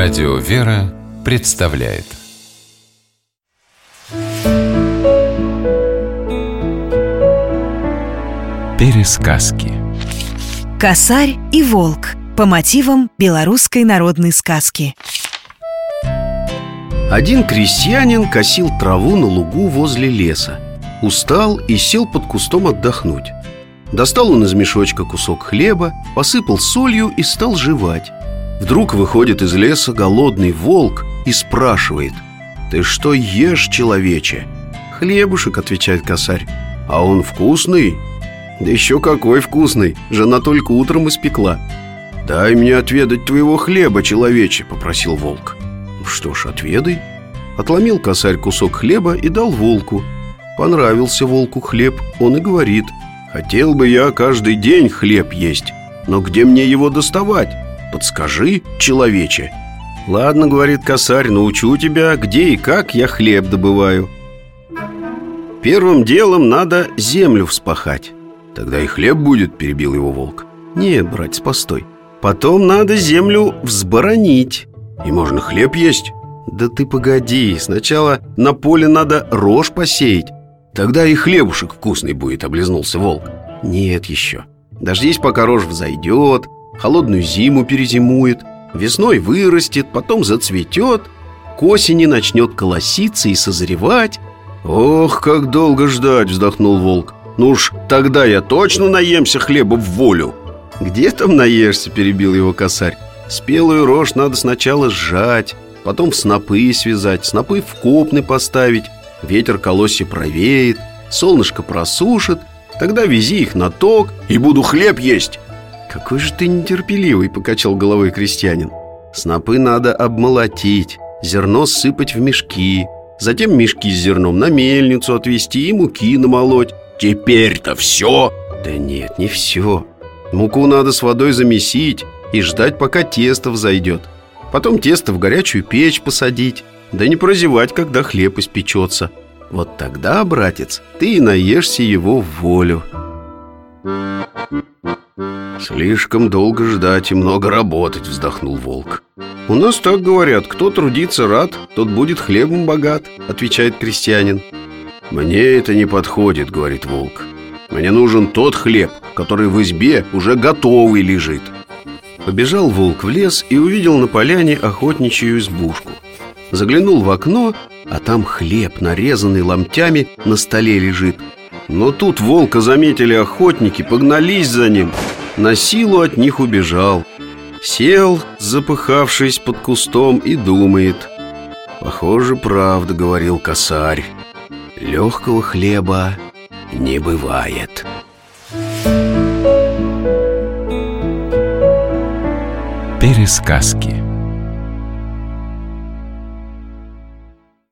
Радио «Вера» представляет. Пересказки. Косарь и волк по мотивам белорусской народной сказки. Один крестьянин косил траву на лугу возле леса. Устал и сел под кустом отдохнуть. Достал он из мешочка кусок хлеба, посыпал солью и стал жевать Вдруг выходит из леса голодный волк и спрашивает «Ты что ешь, человече?» «Хлебушек», — отвечает косарь «А он вкусный?» «Да еще какой вкусный! Жена только утром испекла» «Дай мне отведать твоего хлеба, человече», — попросил волк «Что ж, отведай» Отломил косарь кусок хлеба и дал волку Понравился волку хлеб, он и говорит «Хотел бы я каждый день хлеб есть, но где мне его доставать?» Подскажи, человече Ладно, говорит косарь, научу тебя, где и как я хлеб добываю Первым делом надо землю вспахать Тогда и хлеб будет, перебил его волк. Нет, братец, постой. Потом надо землю взборонить И можно хлеб есть? Да ты погоди, сначала на поле надо рожь посеять Тогда и хлебушек вкусный будет, облизнулся волк. Нет еще. Дождись, пока рожь взойдет холодную зиму перезимует, весной вырастет, потом зацветет, к осени начнет колоситься и созревать. «Ох, как долго ждать!» – вздохнул волк. «Ну уж тогда я точно наемся хлеба в волю!» «Где там наешься?» – перебил его косарь. «Спелую рожь надо сначала сжать, потом в снопы связать, снопы в копны поставить, ветер колосья провеет, солнышко просушит, тогда вези их на ток и буду хлеб есть!» «Какой же ты нетерпеливый!» – покачал головой крестьянин. Снопы надо обмолотить, зерно сыпать в мешки Затем мешки с зерном на мельницу отвезти и муки намолоть. Теперь-то все? Да нет, не все Муку надо с водой замесить и ждать, пока тесто взойдет Потом тесто в горячую печь посадить Да не прозевать, когда хлеб испечется Вот тогда, братец, ты и наешься его в волю «Слишком долго ждать и много работать», — вздохнул волк. «У нас так говорят, кто трудится рад, тот будет хлебом богат», — отвечает крестьянин. «Мне это не подходит», — говорит волк. «Мне нужен тот хлеб, который в избе уже готовый лежит» Побежал волк в лес и увидел на поляне охотничью избушку. Заглянул в окно, а там хлеб, нарезанный ломтями, на столе лежит. Но тут волка заметили охотники, погнались за ним на силу от них убежал. Сел, запыхавшись под кустом, и думает. Похоже, правда, говорил косарь Легкого хлеба не бывает Пересказки